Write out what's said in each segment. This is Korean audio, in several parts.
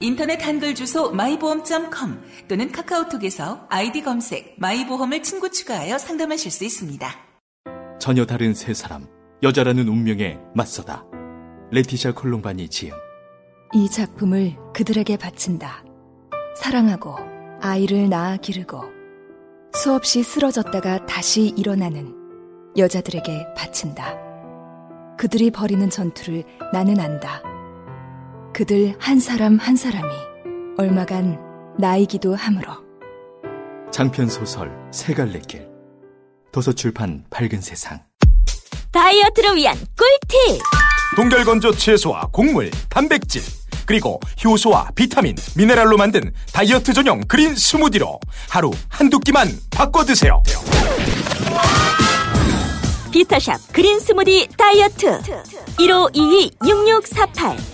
인터넷 한글 주소 마이보험.com 또는 카카오톡에서 아이디 검색 마이보험을 친구 추가하여 상담하실 수 있습니다. 전혀 다른 세 사람, 여자라는 운명에 맞서다. 레티샤 콜롬바니 지음. 이 작품을 그들에게 바친다. 사랑하고 아이를 낳아 기르고 수없이 쓰러졌다가 다시 일어나는 여자들에게 바친다. 그들이 벌이는 전투를 나는 안다. 그들 한 사람 한 사람이 얼마간 나이기도 하므로 장편 소설 세 갈래 길. 도서출판 밝은 세상. 다이어트를 위한 꿀팁 동결건조 채소와 곡물, 단백질, 그리고 효소와 비타민, 미네랄로 만든 다이어트 전용 그린 스무디로 하루 한두 끼만 바꿔 드세요. 비타샵 그린 스무디 다이어트 1522-6648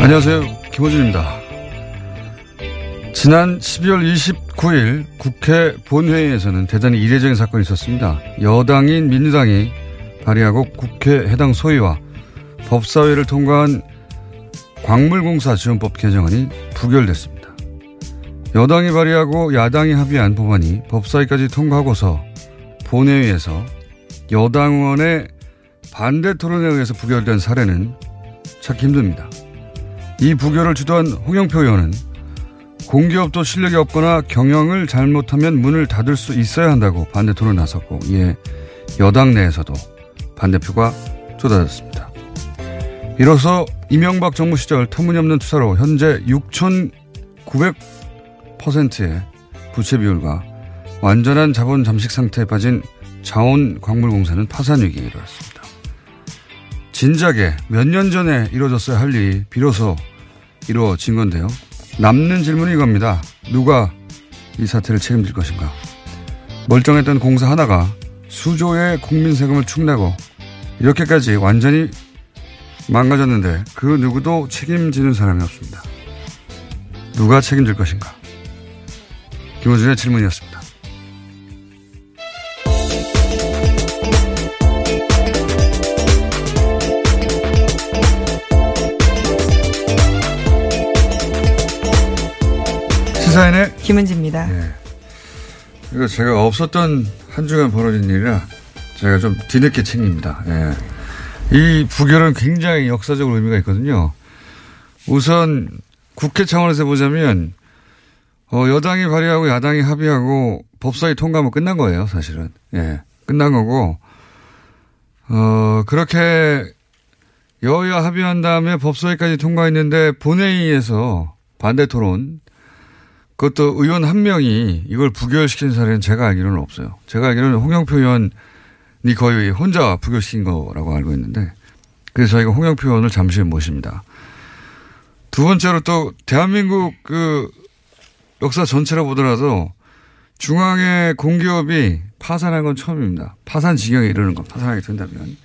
안녕하세요. 김호준입니다. 지난 12월 29일 국회 본회의에서는 대단히 이례적인 사건이 있었습니다. 여당인 민주당이 발의하고 국회 해당 소위와 법사위를 통과한 광물공사 지원법 개정안이 부결됐습니다. 여당이 발의하고 야당이 합의한 법안이 법사위까지 통과하고서 본회의에서 여당 의원의 반대 토론에 의해서 부결된 사례는 찾기 힘듭니다. 이 부결을 주도한 홍영표 의원은 공기업도 실력이 없거나 경영을 잘못하면 문을 닫을 수 있어야 한다고 반대 토론에 나섰고 이에 여당 내에서도 반대표가 쏟아졌습니다. 이로써 이명박 정부 시절 터무니없는 투자로 현재 6,900%의 부채 비율과 완전한 자본 잠식 상태에 빠진 자원광물공사는 파산 위기에 이르렀습니다. 진작에 몇 년 전에 이루어졌어야 할 일이 비로소 이루어진 건데요. 남는 질문이 이겁니다. 누가 이 사태를 책임질 것인가? 멀쩡했던 공사 하나가 수조의 국민 세금을 축내고 이렇게까지 완전히 망가졌는데 그 누구도 책임지는 사람이 없습니다. 누가 책임질 것인가? 김호준의 질문이었습니다. 시사인의 김은지입니다. 예. 이거 제가 없었던 한 주간 벌어진 일이라 제가 좀 뒤늦게 챙깁니다. 예. 이 부결은 굉장히 역사적으로 의미가 있거든요. 우선 국회 차원에서 보자면 어, 여당이 발의하고 야당이 합의하고 법사위 통과하면 끝난 거예요, 사실은. 예. 끝난 거고, 어, 그렇게 여야 합의한 다음에 법사위까지 통과했는데 본회의에서 반대 토론, 그것도 의원 한 명이 이걸 부결시킨 사례는 제가 알기로는 없어요. 제가 알기로는 홍영표 의원이 거의 혼자 부결시킨 거라고 알고 있는데, 그래서 저희가 홍영표 의원을 잠시 후에 모십니다. 두 번째로 또 대한민국 그 역사 전체로 보더라도 중앙의 공기업이 파산한 건 처음입니다. 파산 지경에 이르는 건 파산하게 된다면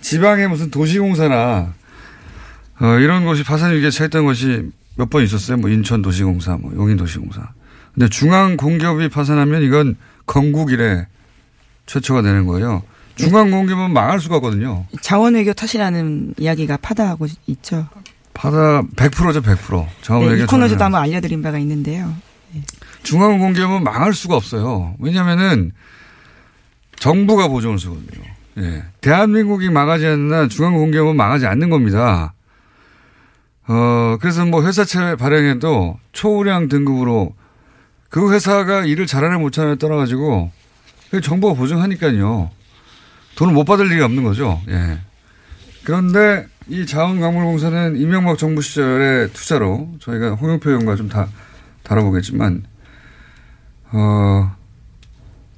지방의 무슨 도시공사나 어, 이런 곳이 파산 위기에 처했던 것이 몇 번 있었어요. 뭐 인천 도시공사, 뭐 용인 도시공사. 근데 중앙 공기업이 파산하면 이건 건국 이래 최초가 되는 거예요. 중간 공개면 망할 수가 없거든요. 자원 외교 탓이라는 이야기가 파다하고 있죠. 파다 100%죠, 100%. 자원외교 네, 이 코너에서도 전혀. 한번 알려드린 바가 있는데요. 중앙 공개하면 망할 수가 없어요. 왜냐면은 정부가 보증을 서거든요. 예. 대한민국이 망하지 않는 한 중앙 공개하면 망하지 않는 겁니다. 어, 그래서 뭐 회사채 발행해도 초우량 등급으로 그 회사가 일을 잘하냐 못하냐에 떠나가지고 그 정부가 보증하니까요. 돈을 못 받을 리가 없는 거죠. 예. 그런데 이 자원광물공사는 이명박 정부 시절의 투자로 저희가 홍영표 의원과 좀 다 다뤄보겠지만 어,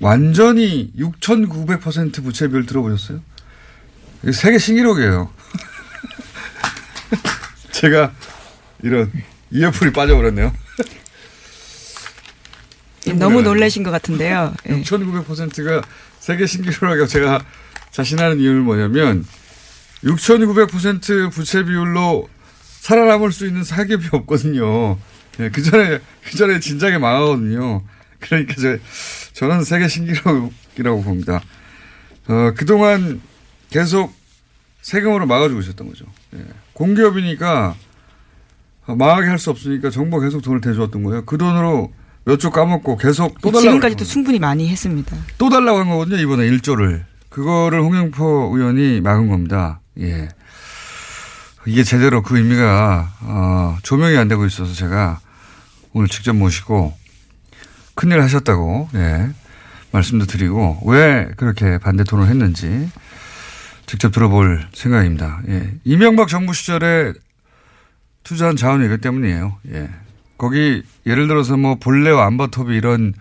완전히 6,900% 부채 비율 들어보셨어요? 이게 세계 신기록이에요. 제가 이런 이어풀이 빠져버렸네요. 너무 놀라신 것 같은데요. 예. 6,900%가 세계 신기록이라고 제가 자신하는 이유는 뭐냐면 6,900% 부채 비율로 살아남을 수 있는 사기업이 없거든요. 예, 그 전에, 그 전에 진작에 망하거든요. 그러니까 저, 저는 세계 신기록이라고 봅니다. 어, 그동안 계속 세금으로 막아주고 있었던 거죠. 예. 공기업이니까 어, 망하게 할 수 없으니까 정부가 계속 돈을 대주었던 거예요. 그 돈으로 몇 조 까먹고 계속 또 달라고. 지금까지도 충분히 많이 했습니다. 또 달라고 한 거거든요, 이번에 1조를. 그거를 홍영표 의원이 막은 겁니다. 예. 이게 제대로 그 의미가, 어, 조명이 안 되고 있어서 제가 오늘 직접 모시고 큰일 하셨다고, 예. 말씀도 드리고, 왜 그렇게 반대 토론을 했는지 직접 들어볼 생각입니다. 예. 이명박 정부 시절에 투자한 자원 외교 때문이에요. 예. 거기 예를 들어서 뭐 본래와 안바톱이 이런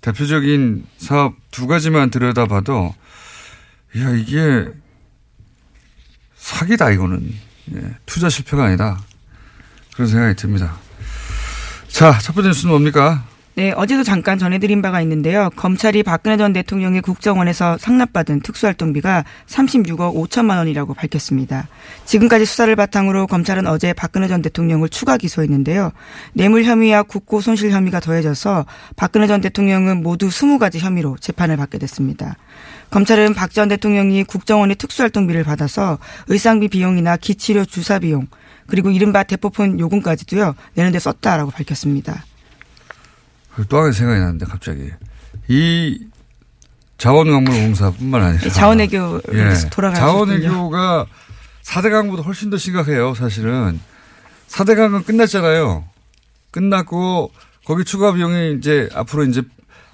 대표적인 사업 두 가지만 들여다봐도 야 이게 사기다 이거는 예, 투자 실패가 아니다 그런 생각이 듭니다. 자 첫 번째 뉴스는 뭡니까? 네, 어제도 잠깐 전해드린 바가 있는데요. 검찰이 박근혜 전 대통령이 국정원에서 상납받은 특수활동비가 36억 5천만 원이라고 밝혔습니다. 지금까지 수사를 바탕으로 검찰은 어제 박근혜 전 대통령을 추가 기소했는데요. 뇌물 혐의와 국고 손실 혐의가 더해져서 박근혜 전 대통령은 모두 20가지 혐의로 재판을 받게 됐습니다. 검찰은 박 전 대통령이 국정원의 특수활동비를 받아서 의상비 비용이나 기치료 주사 비용 그리고 이른바 대포폰 요금까지도요 내는 데 썼다라고 밝혔습니다. 또 하나 생각이 나는데 갑자기 이 자원광물공사뿐만 아니라 자원외교 예. 돌아가셨군요. 자원외교가 4대 강보다 훨씬 더 심각해요, 사실은. 4대 강은 끝났잖아요. 끝났고, 거기 추가 비용이 이제 앞으로 이제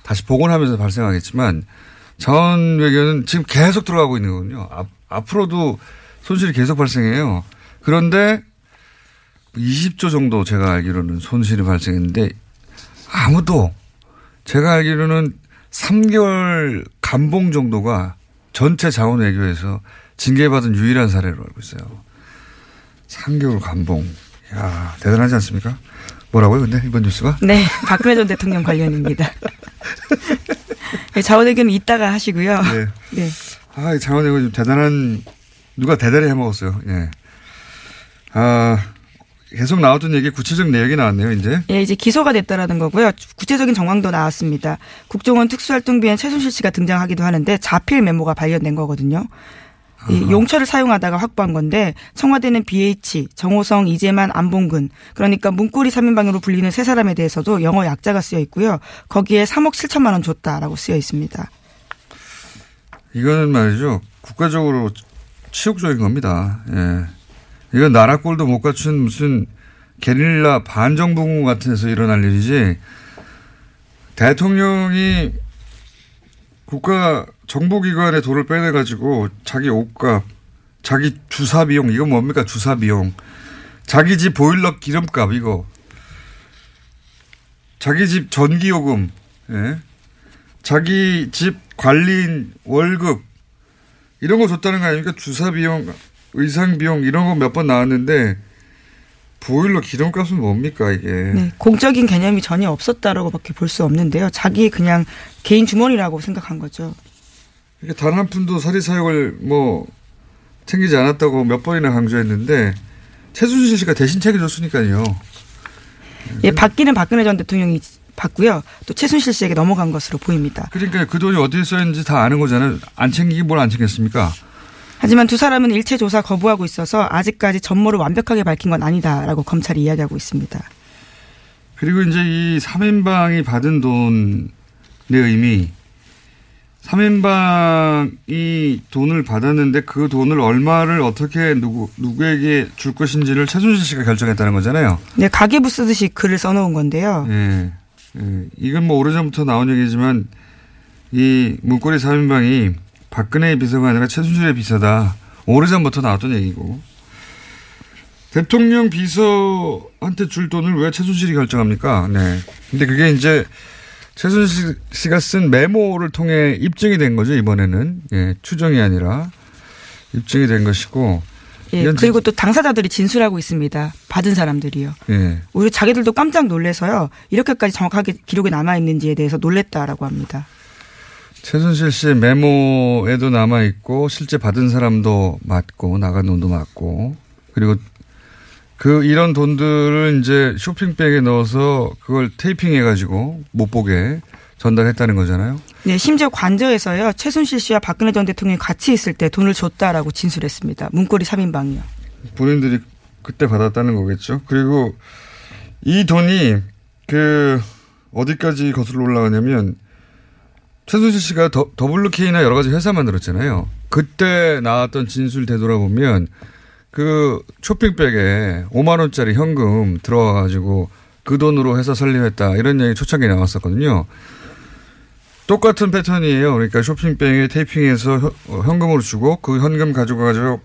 다시 복원하면서 발생하겠지만, 자원외교는 지금 계속 들어가고 있는 거군요. 앞, 앞으로도 손실이 계속 발생해요. 그런데 20조 정도 제가 알기로는 손실이 발생했는데, 아무도 제가 알기로는 3개월 감봉 정도가 전체 자원 외교에서 징계받은 유일한 사례로 알고 있어요. 3개월 감봉. 야 대단하지 않습니까? 뭐라고요, 근데 이번 뉴스가? 네, 박근혜 전 대통령 관련입니다. 네, 자원 외교는 이따가 하시고요. 네. 네. 아, 이 자원 외교 좀 대단한, 누가 대단히 해먹었어요. 예. 아, 계속 나왔던 얘기 구체적 내역이 나왔네요, 이제. 예, 이제 기소가 됐다라는 거고요. 구체적인 정황도 나왔습니다. 국정원 특수활동비엔 최순실 씨가 등장하기도 하는데 자필 메모가 발견된 거거든요. 이 용처를 사용하다가 확보한 건데 청와대는 BH, 정호성, 이재만, 안봉근 그러니까 문고리 3인방으로 불리는 세 사람에 대해서도 영어 약자가 쓰여 있고요. 거기에 3억 7천만 원 줬다라고 쓰여 있습니다. 이거는 말이죠. 국가적으로 치욕적인 겁니다. 예. 이건 나라 꼴도 못 갖춘 무슨 게릴라 반정부군 같은 데서 일어날 일이지 대통령이 국가 정보기관에 돈을 빼내가지고 자기 옷값, 자기 주사 비용, 이건 뭡니까? 주사 비용. 자기 집 보일러 기름값, 이거. 자기 집 전기요금, 예. 자기 집 관리인 월급, 이런 거 줬다는 거 아닙니까? 주사 비용, 의상 비용, 이런 거 몇 번 나왔는데, 보일러 기름값은 뭡니까, 이게. 네, 공적인 개념이 전혀 없었다라고밖에 볼 수 없는데요. 자기 그냥 개인 주머니라고 생각한 거죠. 이게 단 한 푼도 사리 사욕을 뭐 챙기지 않았다고 몇 번이나 강조했는데 최순실 씨가 대신 챙겨줬으니까요. 예, 받기는 박근혜 전 대통령이 받고요. 또 최순실 씨에게 넘어간 것으로 보입니다. 그러니까 그 돈이 어디에 써 있는지 다 아는 거잖아요. 안 챙기긴 뭘안 챙겼습니까? 하지만 두 사람은 일체 조사 거부하고 있어서 아직까지 전모를 완벽하게 밝힌 건 아니다라고 검찰이 이야기하고 있습니다. 그리고 이제 이 3인방이 받은 돈의 의미, 3인방이 돈을 받았는데 그 돈을 얼마를 어떻게 누구, 누구에게 줄 것인지를 최순실 씨가 결정했다는 거잖아요. 네, 가계부 쓰듯이 글을 써놓은 건데요. 예. 예. 이건 뭐 오래전부터 나온 얘기지만 이 문고리 3인방이 박근혜의 비서가 아니라 최순실의 비서다. 오래전부터 나왔던 얘기고. 대통령 비서한테 줄 돈을 왜 최순실이 결정합니까? 네. 근데 그게 이제 최순실 씨가 쓴 메모를 통해 입증이 된 거죠, 이번에는. 예, 추정이 아니라 입증이 된 것이고. 예, 그리고 또 당사자들이 진술하고 있습니다. 받은 사람들이요. 예. 오히려 자기들도 깜짝 놀래서요. 이렇게까지 정확하게 기록이 남아 있는지에 대해서 놀랬다라고 합니다. 최순실 씨의 메모에도 남아있고, 실제 받은 사람도 맞고, 나간 돈도 맞고, 그리고 그 이런 돈들을 이제 쇼핑백에 넣어서 그걸 테이핑해가지고 못 보게 전달했다는 거잖아요. 네, 심지어 관저에서요. 최순실 씨와 박근혜 전 대통령이 같이 있을 때 돈을 줬다라고 진술했습니다. 문고리 3인방이요. 본인들이 그때 받았다는 거겠죠. 그리고 이 돈이 그 어디까지 거슬러 올라가냐면 최순실 씨가 더, 더블루케이나 여러 가지 회사 만들었잖아요. 그때 나왔던 진술 되돌아보면 그 쇼핑백에 5만 원짜리 현금 들어와 가지고 그 돈으로 회사 설립했다 이런 얘기 초창기에 나왔었거든요. 똑같은 패턴이에요. 그러니까 쇼핑백에 테이핑해서 현- 어, 현금으로 주고 그 현금 가져가지고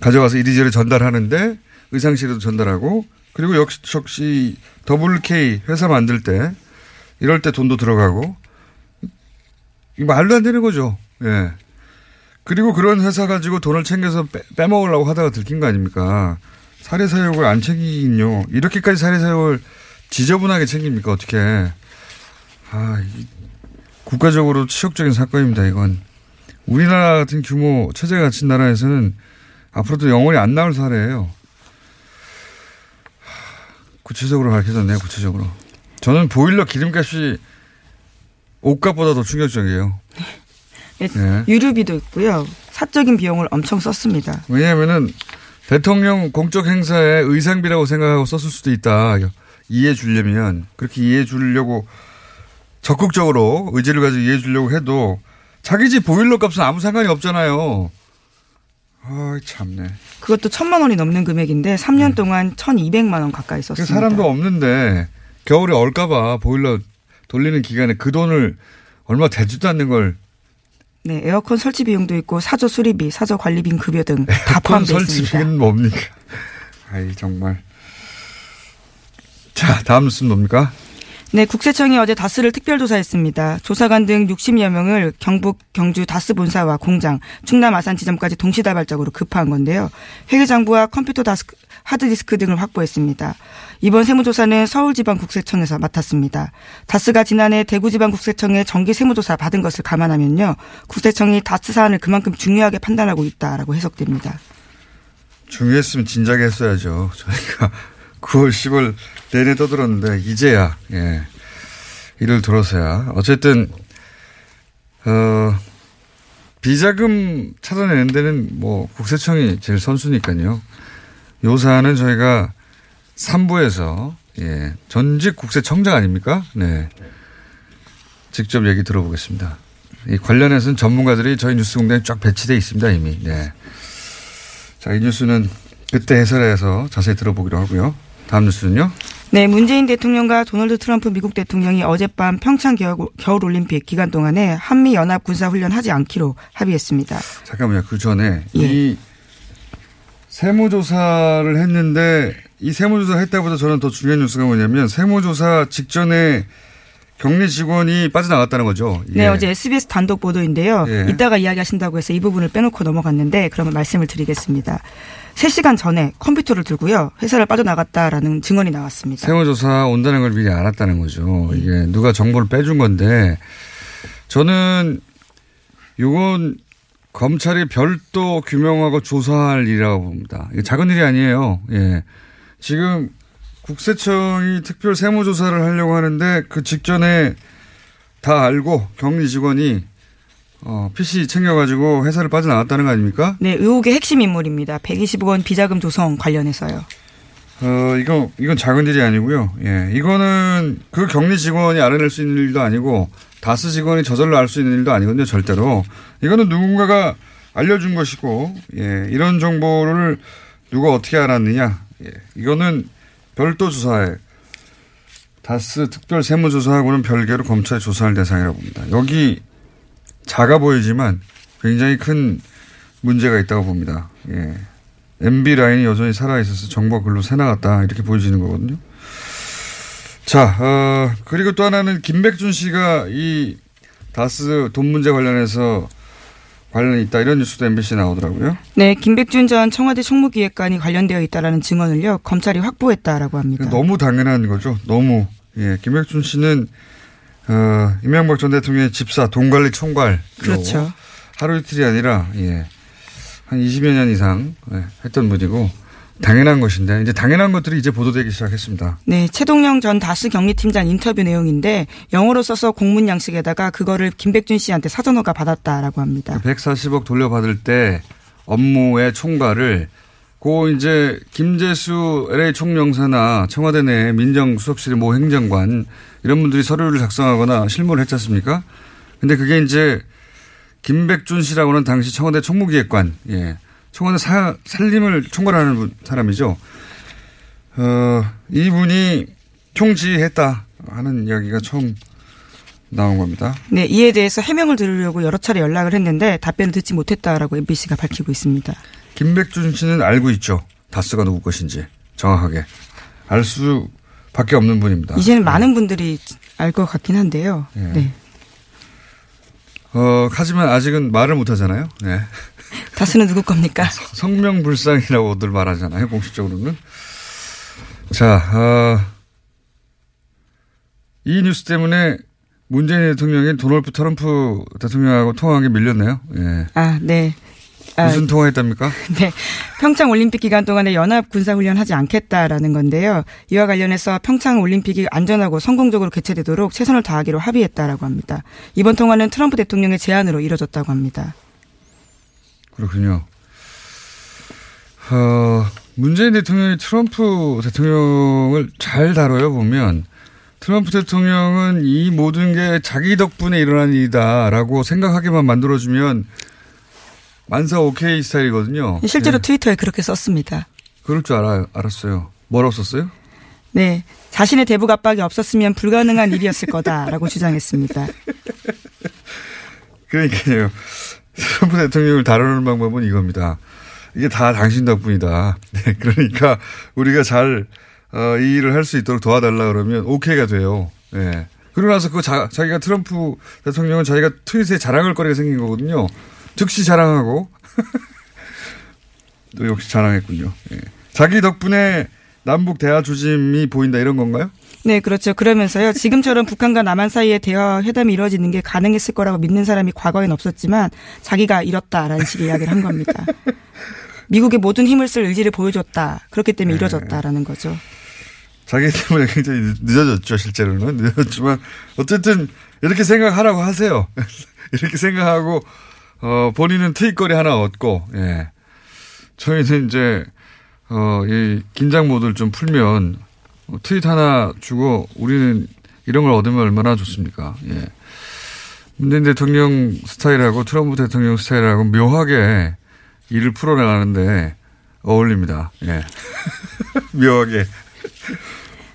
가져가서 이리저리 전달하는데 의상실에도 전달하고 그리고 역시, 역시 WK 회사 만들 때 이럴 때 돈도 들어가고 말도 안 되는 거죠. 예. 그리고 그런 회사 가지고 돈을 챙겨서 빼, 빼먹으려고 하다가 들킨 거 아닙니까? 사례 사욕을 안 챙기긴요. 이렇게까지 사례 사욕을 지저분하게 챙깁니까? 어떻게. 아, 이 국가적으로 치욕적인 사건입니다, 이건. 우리나라 같은 규모, 체제가 갖춘 나라에서는 앞으로도 영원히 안 나올 사례예요. 구체적으로 밝혀졌네요, 구체적으로. 저는 보일러 기름값이 옷값보다 더 충격적이에요. 네, 네. 유류비도 있고요. 사적인 비용을 엄청 썼습니다. 왜냐하면은 대통령 공적 행사에 의상비라고 생각하고 썼을 수도 있다. 이해해 주려면 그렇게 이해해 주려고 적극적으로 의지를 가지고 이해해 주려고 해도 자기 집 보일러 값은 아무 상관이 없잖아요. 아, 참네. 그것도 천만 원이 넘는 금액인데 3년 동안 1,200만 원 가까이 그 썼습니다. 사람도 없는데 겨울에 얼까봐 보일러 돌리는 기간에 그 돈을 얼마 되지도 않는 걸 네, 에어컨 설치 비용도 있고 사저 수리비, 사저 관리비 급여 등 다 포함되어 있습니다. 설치비는 뭡니까? 아이 정말. 자 다음 뉴스는 뭡니까? 네, 국세청이 어제 다스를 특별조사했습니다. 조사관 등 60여 명을 경북, 경주 다스 본사와 공장, 충남 아산 지점까지 동시다발적으로 급파한 건데요. 회계장부와 컴퓨터 다스크, 하드디스크 등을 확보했습니다. 이번 세무조사는 서울지방국세청에서 맡았습니다. 다스가 지난해 대구지방국세청에 정기 세무조사 받은 것을 감안하면요. 국세청이 다스 사안을 그만큼 중요하게 판단하고 있다라고 해석됩니다. 중요했으면 진작에 했어야죠. 저희가 9월, 10월 내내 떠들었는데 이제야 예. 이를 들어서야 어쨌든 어 비자금 찾아내는 데는 뭐 국세청이 제일 선수니까요. 요 사안은 저희가 3부에서 예, 전직 국세청장 아닙니까? 네. 직접 얘기 들어보겠습니다. 이 관련해서는 전문가들이 저희 뉴스 공장에 쫙 배치되어 있습니다, 이미. 네. 자, 이 뉴스는 그때 해설해서 자세히 들어보기로 하고요. 다음 뉴스는요? 네, 문재인 대통령과 도널드 트럼프 미국 대통령이 어젯밤 평창 겨울, 겨울 올림픽 기간 동안에 한미 연합 군사 훈련 하지 않기로 합의했습니다. 잠깐만요. 그 전에 예. 이 세무조사를 했는데 이 세무조사 했다보다 저는 더 중요한 뉴스가 뭐냐면 세무조사 직전에 격리 직원이 빠져나갔다는 거죠. 네, 예. 어제 SBS 단독 보도인데요. 예. 이따가 이야기하신다고 해서 이 부분을 빼놓고 넘어갔는데 그러면 말씀을 드리겠습니다. 3시간 전에 컴퓨터를 들고요. 회사를 빠져나갔다라는 증언이 나왔습니다. 세무조사 온다는 걸 미리 알았다는 거죠. 이게 누가 정보를 빼준 건데 저는 요건 검찰이 별도 규명하고 조사할 일이라고 봅니다. 작은 일이 아니에요. 예. 지금 국세청이 특별 세무조사를 하려고 하는데 그 직전에 다 알고 격리 직원이 어, PC 챙겨가지고 회사를 빠져나갔다는 거 아닙니까? 네, 의혹의 핵심 인물입니다. 120억 원 비자금 조성 관련해서요. 어, 이거, 이건 작은 일이 아니고요. 예. 이거는 그 격리 직원이 알아낼 수 있는 일도 아니고 다스 직원이 저절로 알 수 있는 일도 아니거든요, 절대로. 이거는 누군가가 알려준 것이고, 예. 이런 정보를 누가 어떻게 알았느냐. 예. 이거는 별도 조사에 다스 특별 세무조사하고는 별개로 검찰 조사할 대상이라고 봅니다. 여기 작아 보이지만 굉장히 큰 문제가 있다고 봅니다. 예. MB 라인이 여전히 살아있어서 정보가 글로 새나갔다. 이렇게 보여지는 거거든요. 자, 어, 그리고 또 하나는 김백준 씨가 이 다스 돈 문제 관련해서 관련이 있다. 이런 뉴스도 MBC 나오더라고요. 네, 김백준 전 청와대 총무기획관이 관련되어 있다라는 증언을요, 검찰이 확보했다라고 합니다. 너무 당연한 거죠. 너무. 예, 김백준 씨는, 어, 이명박 전 대통령의 집사, 돈관리 총괄. 그렇죠. 하루 이틀이 아니라, 예, 한 20여 년 이상 예, 했던 분이고, 당연한 것인데, 이제 당연한 것들이 이제 보도되기 시작했습니다. 네, 최동영 전 다스 격리팀장 인터뷰 내용인데 영어로 써서 공문 양식에다가 그거를 김백준 씨한테 사전허가 받았다라고 합니다. 140억 돌려받을 때 업무의 총괄을 고 이제 김재수 LA 총영사나 청와대 내 민정수석실의 모 행정관 이런 분들이 서류를 작성하거나 실무를 했지 않습니까? 근데 그게 이제 김백준 씨라고는 당시 청와대 총무기획관, 예. 청와대 사, 살림을 총괄하는 사람이죠. 어, 이분이 총지했다 하는 이야기가 처음 나온 겁니다. 네, 이에 대해서 해명을 들으려고 여러 차례 연락을 했는데 답변을 듣지 못했다라고 MBC가 밝히고 있습니다. 김백준 씨는 알고 있죠. 다스가 누구 것인지 정확하게 알 수밖에 없는 분입니다. 이제는 많은 분들이 알 것 같긴 한데요. 네. 네. 어, 하지만 아직은 말을 못 하잖아요. 네. 다스는 누구 겁니까? 성명불상이라고들 말하잖아요. 공식적으로는. 자, 어, 이 뉴스 때문에 문재인 대통령이 도널드 트럼프 대통령하고 통화한 게 밀렸네요. 예. 아, 네. 아, 무슨 통화했답니까? 네. 평창 올림픽 기간 동안에 연합 군사 훈련 하지 않겠다라는 건데요. 이와 관련해서 평창 올림픽이 안전하고 성공적으로 개최되도록 최선을 다하기로 합의했다라고 합니다. 이번 통화는 트럼프 대통령의 제안으로 이뤄졌다고 합니다. 그렇군요. 어, 문재인 대통령이 트럼프 대통령을 잘 다뤄요 보면 트럼프 대통령은 이 모든 게 자기 덕분에 일어난 일이다라고 생각하게만 만들어주면 만사 오케이 스타일이거든요. 실제로 네. 트위터에 그렇게 썼습니다. 그럴 줄 알아요. 알았어요. 뭐라고 썼어요? 네. 자신의 대북 압박이 없었으면 불가능한 일이었을 거다라고 주장했습니다. 그러니까요. 트럼프 대통령을 다루는 방법은 이겁니다. 이게 다 당신 덕분이다. 네, 그러니까 우리가 잘, 어, 이 일을 할 수 있도록 도와달라 그러면 오케이가 돼요. 네. 그러고 나서 그 자, 자기가 트럼프 대통령은 자기가 트윗에 자랑할 거리가 생긴 거거든요. 즉시 자랑하고. 또 역시 자랑했군요. 예. 자기 덕분에 남북 대화 조짐이 보인다 이런 건가요? 네, 그렇죠. 그러면서요. 지금처럼 북한과 남한 사이에 대화 회담이 이루어지는 게 가능했을 거라고 믿는 사람이 과거엔 없었지만 자기가 잃었다라는 식의 이야기를 한 겁니다. 미국의 모든 힘을 쓸 의지를 보여줬다. 그렇기 때문에 네. 이뤄졌다라는 거죠. 자기 때문에 굉장히 늦- 늦어졌죠, 실제로는. 늦어졌지만, 어쨌든, 이렇게 생각하라고 하세요. 이렇게 생각하고, 어, 본인은 트윗거리 하나 얻고, 예. 저희는 이제, 어, 이 긴장 모드를 좀 풀면, 어, 트윗 하나 주고, 우리는 이런 걸 얻으면 얼마나 좋습니까? 예. 문재인 대통령 스타일하고 트럼프 대통령 스타일하고 묘하게 일을 풀어나가는데 어울립니다. 예. 묘하게.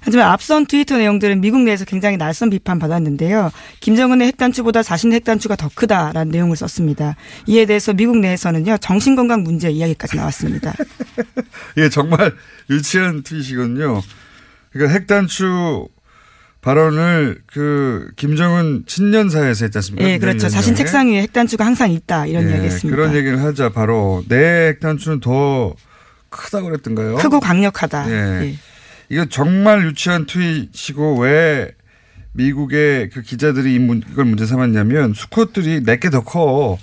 하지만 앞선 트위터 내용들은 미국 내에서 굉장히 날선 비판 받았는데요. 김정은의 핵단추보다 자신의 핵단추가 더 크다라는 내용을 썼습니다. 이에 대해서 미국 내에서는요. 정신건강 문제 이야기까지 나왔습니다. 이게 정말 유치한 트윗이거든요. 그러니까 핵단추 발언을 그 김정은 친년사에서 했지 않습니까? 예, 그렇죠. 자신. 책상 위에 핵단추가 항상 있다 이런 예, 이야기 했습니다. 그런 얘기를 하자 바로 내 핵단추는 더 크다고 그랬던가요? 크고 강력하다. 예. 예. 이거 정말 유치한 트윗이고 왜 미국의 그 기자들이 이 이걸 문제 삼았냐면 수컷들이 내게 더 커.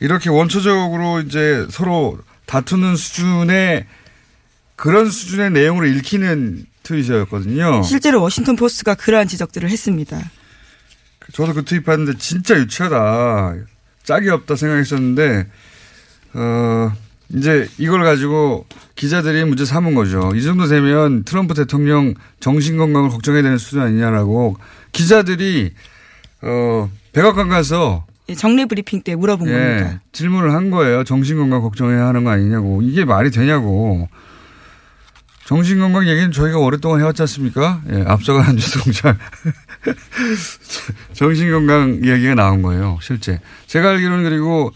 이렇게 원초적으로 이제 서로 다투는 수준의 그런 수준의 내용을 읽히는 트윗이었거든요. 실제로 워싱턴 포스트가 그러한 지적들을 했습니다. 저도 그 트윗 봤는데 진짜 유치하다. 짝이 없다 생각했었는데, 어, 이제 이걸 가지고 기자들이 문제 삼은 거죠. 이 정도 되면 트럼프 대통령 정신 건강을 걱정해야 되는 수준 아니냐라고 기자들이, 어, 백악관 가서 예, 정례 브리핑 때 물어본 예, 겁니다. 질문을 한 거예요. 정신 건강 걱정해야 하는 거 아니냐고. 이게 말이 되냐고. 정신건강 얘기는 저희가 오랫동안 해왔지 않습니까? 예, 앞서가는 주동장. 정신건강 이야기가 나온 거예요. 실제. 제가 알기로는 그리고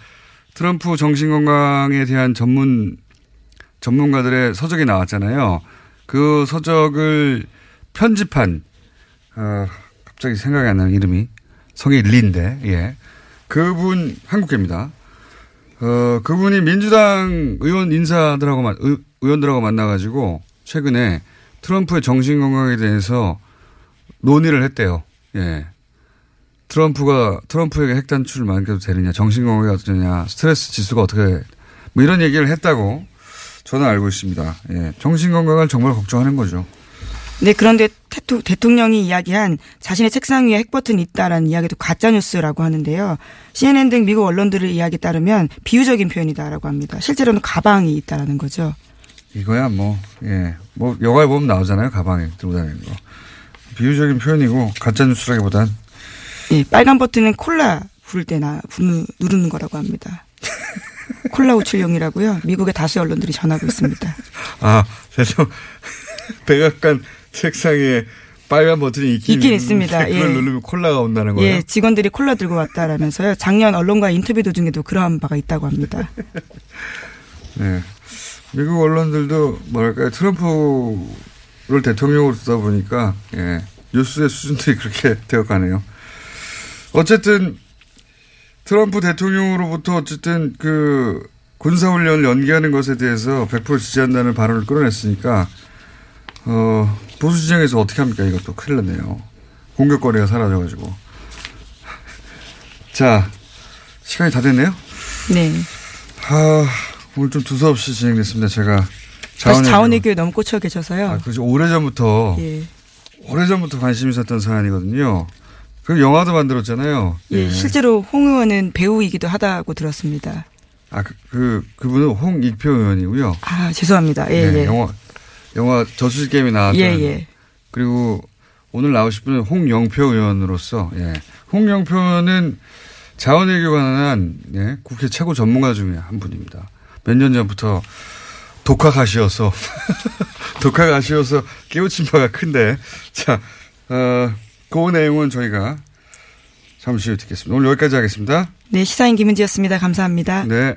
트럼프 정신건강에 대한 전문, 전문가들의 서적이 나왔잖아요. 그 서적을 편집한, 어, 갑자기 생각이 안 나는 이름이. 성이 린데, 예. 그분 한국계입니다. 어, 그분이 민주당 의원 인사들하고 만, 의, 의원들하고 만나가지고 최근에 트럼프의 정신 건강에 대해서 논의를 했대요. 예. 트럼프가 트럼프에게 핵 단추를 만들어도 되느냐, 정신 건강이 어떠냐, 스트레스 지수가 어떻게 뭐 이런 얘기를 했다고 저는 알고 있습니다. 예. 정신 건강을 정말 걱정하는 거죠. 네, 그런데 대통령이 이야기한 자신의 책상 위에 핵버튼이 있다라는 이야기도 가짜뉴스라고 하는데요. CNN 등 미국 언론들의 이야기에 따르면 비유적인 표현이다라고 합니다. 실제로는 가방이 있다라는 거죠. 이거야 뭐, 예. 뭐, 영화에 보면 나오잖아요. 가방에 들고 다니는 거. 비유적인 표현이고, 가짜뉴스라기보단. 예, 빨간 버튼은 콜라 부를 때나 누르는 거라고 합니다. 콜라 우출용이라고요. 미국의 다수 언론들이 전하고 있습니다. 아, 그래서 백악관 책상에 빨간 버튼이 있긴, 있긴 있습니다. 그걸 예. 누르면 콜라가 온다는 거예요. 예, 직원들이 콜라 들고 왔다라면서요. 작년 언론과 인터뷰 도중에도 그러한 바가 있다고 합니다. 네. 미국 언론들도 뭐랄까요 트럼프를 대통령으로 두다 보니까 예, 뉴스의 수준들이 그렇게 되어가네요. 어쨌든 트럼프 대통령으로부터 어쨌든 그 군사훈련을 연기하는 것에 대해서 100% 지지한다는 발언을 끌어냈으니까 어, 보수 진영에서 어떻게 합니까? 이것도 큰일 났네요. 공격거리가 사라져가지고. 자, 시간이 다 됐네요. 네. 아, 오늘 좀 두서없이 진행됐습니다. 제가 자원외교. 자원외교. 자원외교에 너무 꽂혀 계셔서요. 아, 그죠. 오래전부터, 예. 오래전부터 관심이 있었던 사안이거든요. 그 영화도 만들었잖아요. 예, 실제로 홍 의원은 배우이기도 하다고 들었습니다. 아, 그, 그, 그분은 홍익표 의원이고요. 아, 죄송합니다. 예, 네, 예. 영화, 영화 저수지 게임에 나왔던. 예, 예. 그리고 오늘 나오실 분은 홍영표 의원으로서, 예. 홍영표 의원은 자원외교 관한, 예, 국회 최고 전문가 중에 한 분입니다. 몇 년 전부터 독학하시어서, 독학하시어서 깨우친 바가 큰데, 자, 어, 그 내용은 저희가 잠시 후에 듣겠습니다. 오늘 여기까지 하겠습니다. 네, 시사인 김은지였습니다. 감사합니다. 네.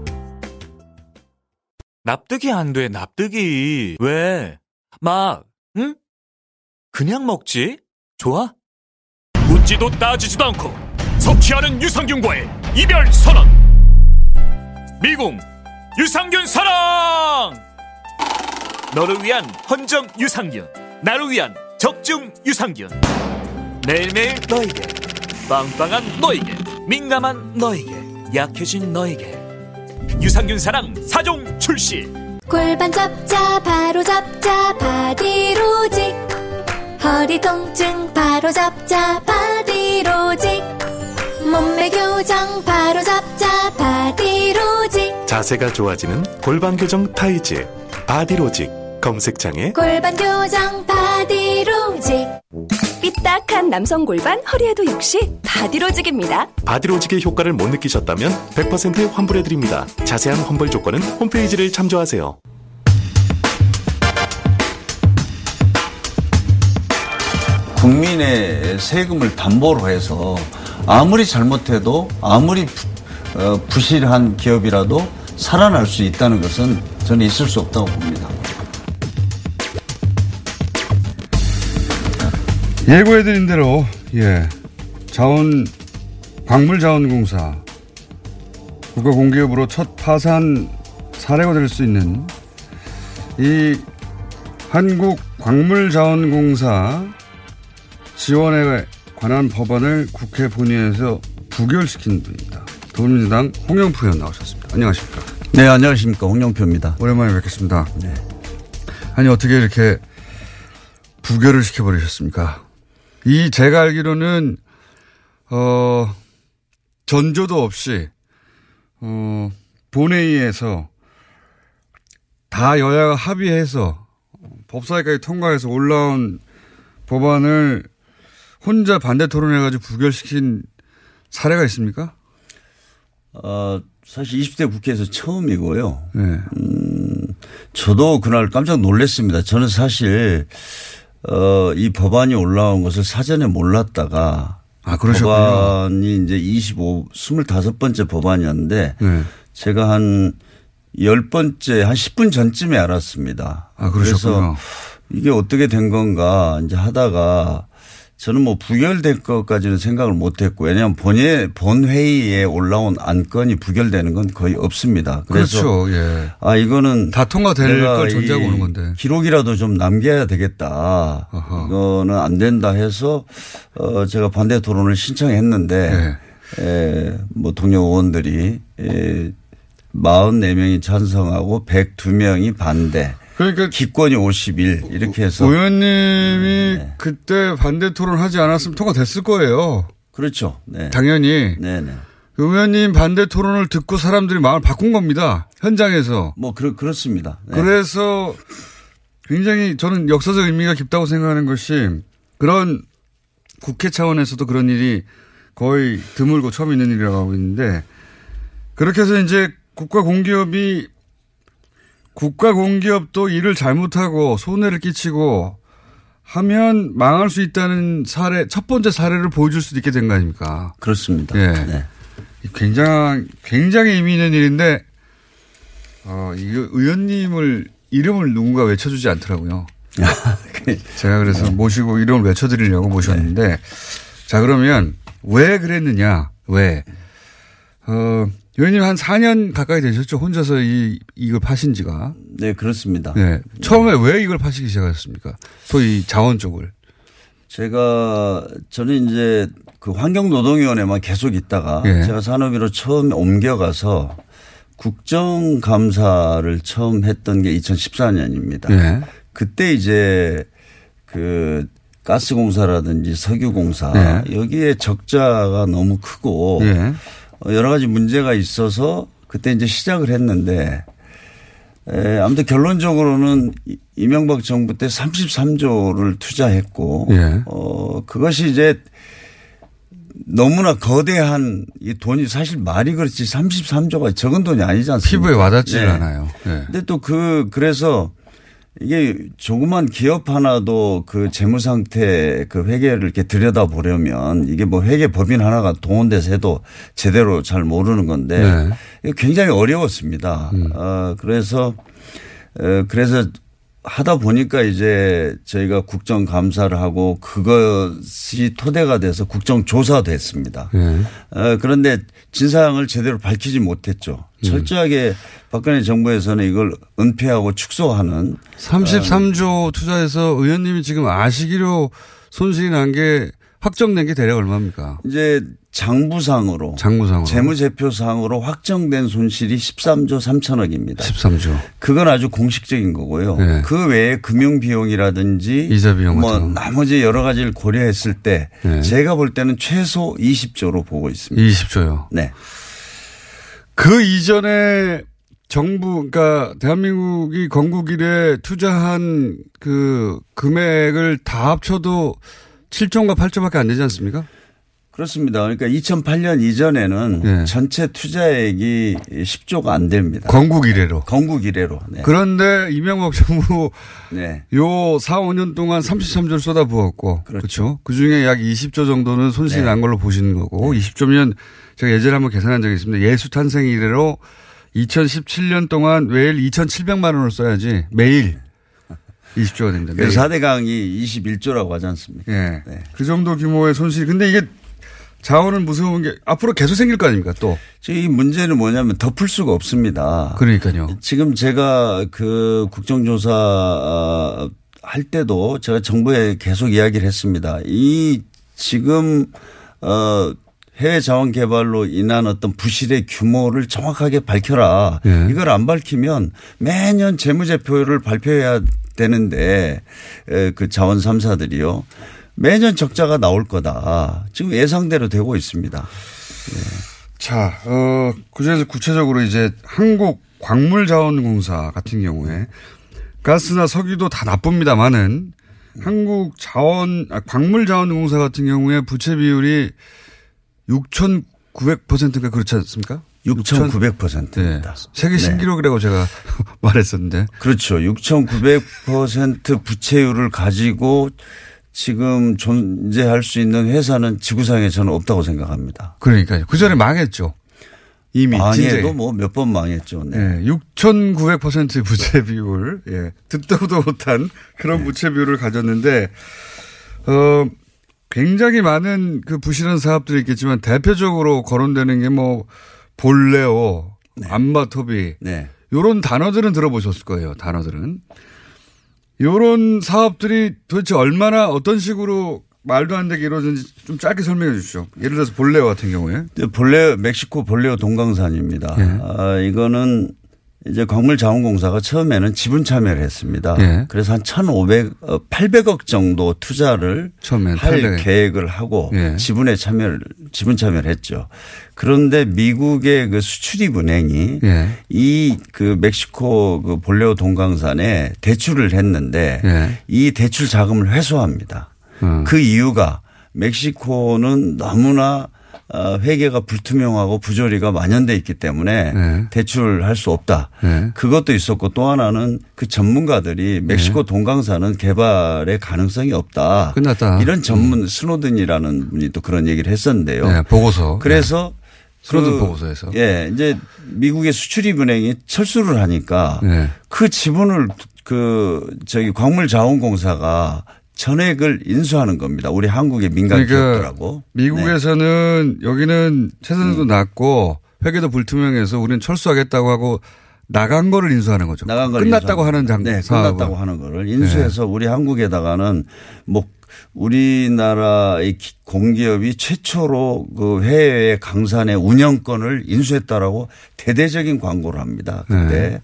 납득이 안 돼, 납득이. 왜? 막, 응? 그냥 먹지? 좋아? 묻지도 따지지도 않고 섭취하는 유산균과의 이별 선언! 미궁 유산균 사랑! 너를 위한 헌정 유산균, 나를 위한 적중 유산균. 매일매일 너에게, 빵빵한 너에게, 민감한 너에게, 약해진 너에게. 유산균 사랑 4종 출시! 골반 잡자 바로 잡자 바디로직. 허리 통증 바로 잡자 바디로직. 몸매 교정 바로 잡자 바디로직. 자세가 좋아지는 골반 교정 타이즈 바디로직 검색창에. 골반 교정 바디로직 삐딱한 남성 골반 허리에도 역시 바디로직입니다. 바디로직의 효과를 못 느끼셨다면 100% 환불해드립니다. 자세한 환불 조건은 홈페이지를 참조하세요. 국민의 세금을 담보로 해서 아무리 잘못해도 아무리 부, 어, 부실한 기업이라도 살아날 수 있다는 것은 저는 있을 수 없다고 봅니다. 예고해드린 대로, 예. 자원, 광물자원공사. 국가공기업으로 첫 파산 사례가 될 수 있는 이 한국광물자원공사 지원에 관한 법안을 국회 본회의에서 부결시킨 분입니다. 더불어민주당 홍영표 의원 나오셨습니다. 안녕하십니까. 네, 안녕하십니까. 홍영표입니다. 오랜만에 뵙겠습니다. 네. 아니, 어떻게 이렇게 부결을 시켜버리셨습니까? 이 제가 알기로는, 어, 전조도 없이, 어, 본회의에서 다 여야가 합의해서 법사위까지 통과해서 올라온 법안을 혼자 반대 토론해가지고 부결시킨 사례가 있습니까? 어, 사실 20대 국회에서 처음이고요. 네. 음, 저도 그날 깜짝 놀랐습니다. 저는 사실, 어, 이 법안이 올라온 것을 사전에 몰랐다가. 아, 그러셨군요. 법안이 이제 25, 25번째 법안이었는데. 네. 제가 한 10번째, 한 10분 전쯤에 알았습니다. 아, 그러셨군요. 그래서 이게 어떻게 된 건가 이제 하다가 저는 뭐 부결될 것까지는 생각을 못 했고 왜냐하면 본회, 본회의에 올라온 안건이 부결되는 건 거의 없습니다. 그래서 그렇죠. 예. 아, 이거는 다 통과될 걸 전제하고 오는 건데. 기록이라도 좀 남겨야 되겠다. 어허. 이거는 안 된다 해서 어, 제가 반대 토론을 신청했는데 예. 에, 뭐 동료 의원들이 에, 44명이 찬성하고 102명이 반대. 그러니까 기권이 51 이렇게 해서 의원님이 네. 그때 반대 토론하지 않았으면 통과됐을 거예요. 그렇죠. 네. 당연히. 네네. 의원님 반대 토론을 듣고 사람들이 마음을 바꾼 겁니다. 현장에서. 뭐 그렇 그렇습니다. 네. 그래서 굉장히 저는 역사적 의미가 깊다고 생각하는 것이 그런 국회 차원에서도 그런 일이 거의 드물고 처음 있는 일이라고 하고 있는데 그렇게 해서 이제 국가 공기업이 국가 공기업도 일을 잘못하고 손해를 끼치고 하면 망할 수 있다는 사례, 첫 번째 사례를 보여줄 수도 있게 된 거 아닙니까? 그렇습니다. 예. 네. 굉장히, 굉장히 의미 있는 일인데, 어, 이 의원님을, 이름을 누군가 외쳐주지 않더라고요. 제가 그래서 네. 모시고 이름을 외쳐드리려고 모셨는데, 네. 자, 그러면 왜 그랬느냐, 왜, 어, 의원님 한 4년 가까이 되셨죠? 혼자서 이, 이걸 파신 지가. 네, 그렇습니다. 네. 처음에 왜 이걸 파시기 시작하셨습니까? 소위 자원 쪽을. 제가, 저는 이제 그 환경노동위원회만 계속 있다가 네. 제가 산업위로 처음 옮겨가서 국정감사를 처음 했던 게 2014년입니다. 네. 그때 이제 그 가스공사라든지 석유공사 네. 여기에 적자가 너무 크고 네. 어, 여러 가지 문제가 있어서 그때 이제 시작을 했는데 에, 아무튼 결론적으로는 이명박 정부 때 33조를 투자했고 예. 어 그것이 이제 너무나 거대한 이 돈이 사실 말이 그렇지 33조가 적은 돈이 아니지 않습니까? 피부에 와닿지 네. 않아요. 네. 근데 또 그 그래서 이게 조그만 기업 하나도 그 재무 상태 그 회계를 이렇게 들여다 보려면 이게 뭐 회계 법인 하나가 동원돼서 해도 제대로 잘 모르는 건데 네. 굉장히 어려웠습니다. 음. 어 그래서 어 그래서 하다 보니까 이제 저희가 국정감사를 하고 그것이 토대가 돼서 국정조사도 했습니다. 네. 어, 그런데 진상을 제대로 밝히지 못했죠. 음. 철저하게 박근혜 정부에서는 이걸 은폐하고 축소하는 33조 어. 투자해서 의원님이 지금 아시기로 손실이 난 게 확정된 게 대략 얼마입니까? 이제 장부상으로 장부상으로 재무제표상으로 확정된 손실이 13조 3천억입니다. 13조. 그건 아주 공식적인 거고요. 네. 그 외에 금융 비용이라든지 이자 비용 뭐 나머지 여러 가지를 고려했을 때 네. 제가 볼 때는 최소 20조로 보고 있습니다. 20조요. 네. 그 이전에 정부, 그러니까 대한민국이 건국 이래 투자한 그 금액을 다 합쳐도 7조인가 8조밖에 안 되지 않습니까? 그렇습니다. 그러니까 2008년 이전에는 네. 전체 투자액이 10조가 안 됩니다. 건국 이래로. 건국 이래로. 네. 그런데 이명박 정부 네. 요 4, 5년 동안 33조를 쏟아부었고 그렇죠. 그렇죠? 그 중에 약 20조 정도는 손실이 네. 난 걸로 보시는 거고 20조면 제가 예전에 한번 계산한 적이 있습니다. 예수 탄생 이래로 2017년 동안 매일 2,700만 원을 써야지 매일 20조가 됩니다. 그 4대 강이 21조라고 하지 않습니까? 예. 그 정도 규모의 손실. 근데 이게 자원은 무서운 게 앞으로 계속 생길 거 아닙니까 또? 이 문제는 뭐냐면 덮을 수가 없습니다. 그러니까요. 지금 제가 그 국정조사 어, 할 때도 제가 정부에 계속 이야기를 했습니다. 이 지금 어 해외 자원 개발로 인한 어떤 부실의 규모를 정확하게 밝혀라. 예. 이걸 안 밝히면 매년 재무제표를 발표해야 되는데 에, 그 자원 3사들이요. 매년 적자가 나올 거다. 지금 예상대로 되고 있습니다. 자, 어, 그중에서 구체적으로 이제 한국 광물자원공사 같은 경우에 가스나 석유도 다 나쁩니다만은 한국 자원, 아, 광물자원공사 같은 경우에 부채 비율이 6,900%가 그렇지 않습니까? 6,900%입니다. 세계 신기록이라고 제가 말했었는데. 그렇죠. 6,900% 부채율을 가지고 지금 존재할 수 있는 회사는 지구상에 저는 없다고 생각합니다. 그러니까요. 그 전에 망했죠. 이미 망해도. 뭐 몇 번 망했죠. 네. 예, 6,900% 부채 비율, 예, 듣도도 못한 그런 네. 부채 비율을 가졌는데, 어, 굉장히 많은 그 부실한 사업들이 있겠지만 대표적으로 거론되는 게 뭐, 볼레오, 네. 안마토비, 요런 단어들은 들어보셨을 거예요, 단어들은. 요런 사업들이 도대체 얼마나 어떤 식으로 말도 안 되게 이루어졌는지 좀 짧게 설명해 주시죠. 예를 들어서 볼레오 같은 경우에. 볼레 멕시코 볼레오 동강산입니다. 예. 아, 이거는 이제 광물자원공사가 처음에는 지분 참여를 했습니다. 예. 그래서 한 1,500, 어, 800억 정도 투자를 처음엔 할 800억. 계획을 하고 예. 지분에 참여를 지분 참여를 했죠. 그런데 미국의 그 수출입 은행이 예. 이그 멕시코 그 볼레오 동강산에 대출을 했는데 예. 이 대출 자금을 회수합니다. 어. 그 이유가 멕시코는 너무나 어, 회계가 불투명하고 부조리가 만연돼 있기 때문에 네. 대출할 수 없다. 네. 그것도 있었고 또 하나는 그 전문가들이 멕시코 동강산은 개발의 가능성이 없다. 끝났다. 이런 전문 스노든이라는 분이 또 그런 얘기를 했었는데요. 네, 보고서. 그래서 스노든 그 보고서에서. 예, 이제 미국의 수출입은행이 철수를 하니까 네. 그 지분을 그 저기 광물자원공사가 전액을 인수하는 겁니다. 우리 한국의 민간 기업들하고. 네. 미국에서는 여기는 채선도 낮고 회계도 불투명해서 우리는 철수하겠다고 하고 나간 거를 인수하는 거죠. 나간 걸 끝났다고 하는 장 네, 사업을. 끝났다고 하는 거를 인수해서 우리 한국에다가는 뭐 우리나라의 기- 공기업이 최초로 그 해외 강산의 운영권을 인수했다라고 대대적인 광고를 합니다. 그때. 네.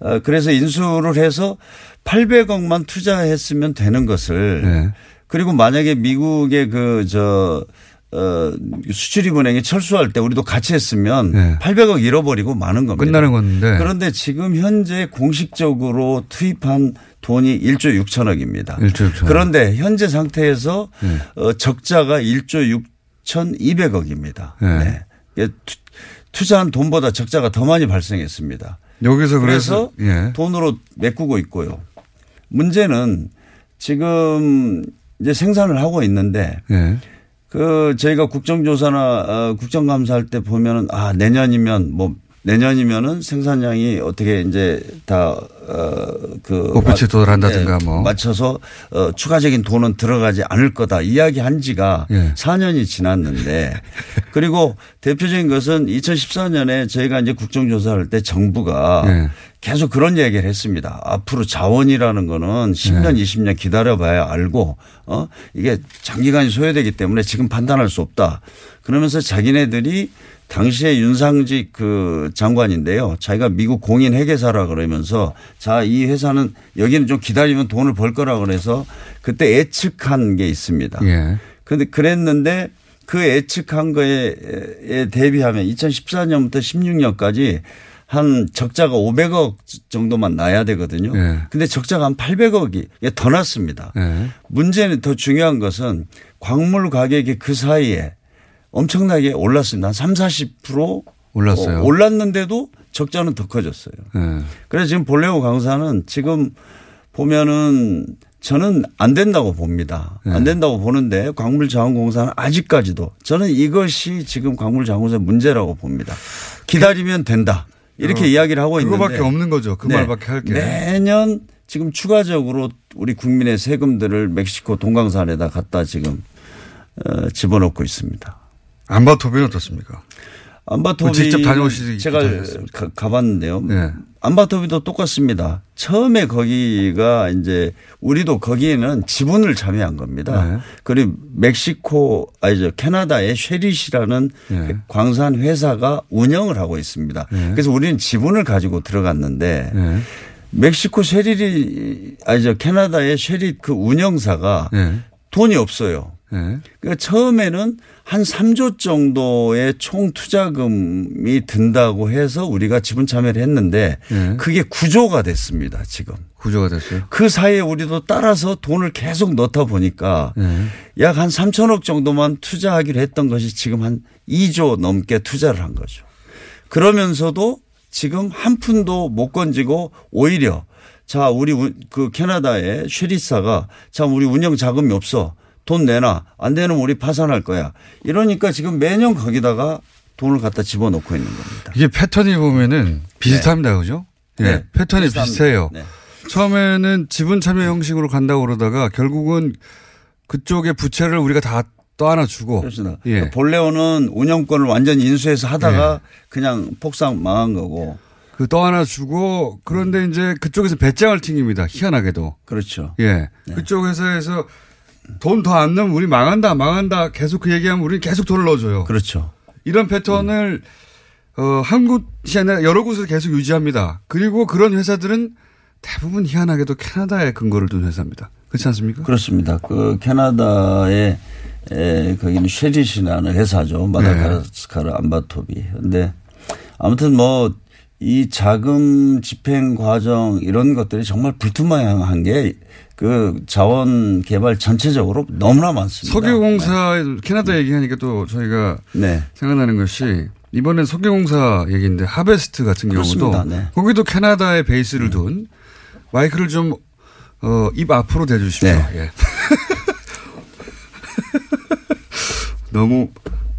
어, 그래서 인수를 해서 800억만 투자했으면 되는 것을 네. 그리고 만약에 미국의 그, 저, 어, 수출입은행이 철수할 때 우리도 같이 했으면 800억 잃어버리고 마는 겁니다. 네. 끝나는 건데. 그런데 지금 현재 공식적으로 투입한 돈이 1조 6천억입니다. 1조 6천억. 그런데 현재 상태에서 네. 어, 적자가 1조 6,200억입니다. 네. 네. 투- 투자한 돈보다 적자가 더 많이 발생했습니다. 여기서 그래서, 그래서 예. 돈으로 메꾸고 있고요. 문제는 지금 이제 생산을 하고 있는데 예. 그 저희가 국정조사나 어, 국정감사할 때 보면은 아 내년이면 뭐 내년이면은 생산량이 어떻게 이제 다어그 목표치에 도달한다든가 뭐. 맞춰서 어 추가적인 돈은 들어가지 않을 거다 이야기한 지가 예. 4년이 지났는데 그리고 대표적인 것은 2014년에 저희가 이제 국정조사할 때 정부가 예. 계속 그런 얘기를 했습니다. 앞으로 자원이라는 거는 10년, 네. 20년 기다려봐야 알고, 어, 이게 장기간이 소요되기 때문에 지금 판단할 수 없다. 그러면서 자기네들이 당시에 윤상직 그 장관인데요. 자기가 미국 공인 회계사라 그러면서 자, 이 회사는 여기는 좀 기다리면 돈을 벌 거라 그래서 그때 예측한 게 있습니다. 예. 그런데 그랬는데 그 예측한 거에 에 대비하면 2014년부터 16년까지 한 적자가 500억 정도만 나야 되거든요. 예. 근데 적자가 한 800억이 더 났습니다. 예. 문제는 더 중요한 것은 광물 가격이 그 사이에 엄청나게 올랐습니다. 한 3, 40% 올랐어요. 어, 올랐는데도 적자는 더 커졌어요. 예. 그래서 지금 볼레오 강사는 지금 보면은 저는 안 된다고 봅니다. 네. 안 된다고 보는데 광물자원공사는 아직까지도 저는 이것이 지금 광물자원공사의 문제라고 봅니다. 기다리면 된다. 이렇게 그거- 이야기를 하고 있는데. 그거밖에 없는 거죠. 그 네. 말밖에 할 게. 매년 지금 추가적으로 우리 국민의 세금들을 멕시코 동강산에다 갖다 지금 어, 집어넣고 있습니다. 안바토비는 어떻습니까? 안바토비 직접 다녀오시기 제가? 가, 가봤는데요. 네. 안바토비도 똑같습니다. 처음에 거기가 이제 우리도 거기에는 지분을 참여한 겁니다. 네. 그리고 멕시코 아니죠 캐나다의 쉐릿이라는 네. 광산 회사가 운영을 하고 있습니다. 그래서 우리는 지분을 가지고 들어갔는데 네. 멕시코 쉐릿이 아니죠 캐나다의 쉐릿 그 운영사가 네. 돈이 없어요. 그러니까 처음에는 한 3조 정도의 총 투자금이 든다고 해서 우리가 지분 참여를 했는데 네. 그게 구조가 됐습니다. 지금. 구조가 됐어요. 그 사이에 우리도 따라서 돈을 계속 넣다 보니까 네. 약한 3천억 정도만 투자하기로 했던 것이 지금 한 2조 넘게 투자를 한 거죠. 그러면서도 지금 한 푼도 못 건지고 오히려 자 우리 우- 그 캐나다의 쉐리사가 자 우리 운영 자금이 없어 돈 내놔 안 되면 우리 파산할 거야 이러니까 지금 매년 거기다가 돈을 갖다 집어넣고 있는 겁니다. 이게 패턴이 보면은 비슷합니다. 그죠? 예. 네. 패턴이 비슷합니다. 비슷해요. 네. 처음에는 지분 참여 형식으로 간다고 그러다가 결국은 그쪽의 부채를 우리가 다 떠안아주고. 그렇습니다. 예. 본래는 운영권을 완전히 인수해서 하다가 그냥 폭삭 망한 거고. 그 떠안아주고 그런데 이제 그쪽에서 배짱을 튕깁니다. 희한하게도. 그렇죠. 예. 그쪽 회사에서 돈 더 안 넣으면 우리 망한다, 망한다. 계속 그 얘기하면 우리 계속 돈을 넣어줘요. 그렇죠. 이런 패턴을 어, 한 곳이 아니라 여러 곳에서 계속 유지합니다. 그리고 그런 회사들은 대부분 희한하게도 캐나다에 근거를 둔 회사입니다. 그렇지 않습니까? 그렇습니다. 그 캐나다의 에, 거기는 쉐릿이라는 회사죠. 마다가스카르 안바토비. 근데 아무튼 뭐 이 자금 집행 과정 이런 것들이 정말 불투명한 게 그 자원 개발 전체적으로 너무나 많습니다. 석유공사 캐나다 얘기하니까 또 저희가 네. 생각나는 것이 이번엔 석유공사 얘기인데 하베스트 같은 경우도 그렇습니다. 네. 거기도 캐나다에 베이스를 둔 마이크를 좀 어, 입 앞으로 대주십시오. 네. 예. 너무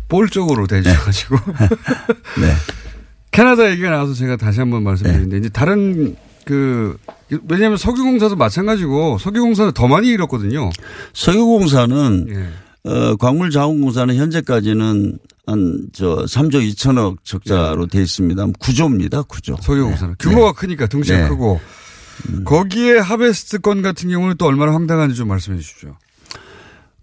볼적으로 대주셔가지고 네. 캐나다 얘기가 나와서 제가 다시 한번 말씀드리는데 이제 다른 그 왜냐하면 석유공사도 마찬가지고 석유공사는 더 많이 잃었거든요. 석유공사는 예. 어, 광물자원공사는 현재까지는 한 저 3조 2천억 적자로 돼 있습니다. 구조입니다. 구조. 석유공사는 규모가 크니까 등치가 네. 크고 거기에 하베스트 건 같은 경우는 또 얼마나 황당한지 좀 말씀해 주십시오.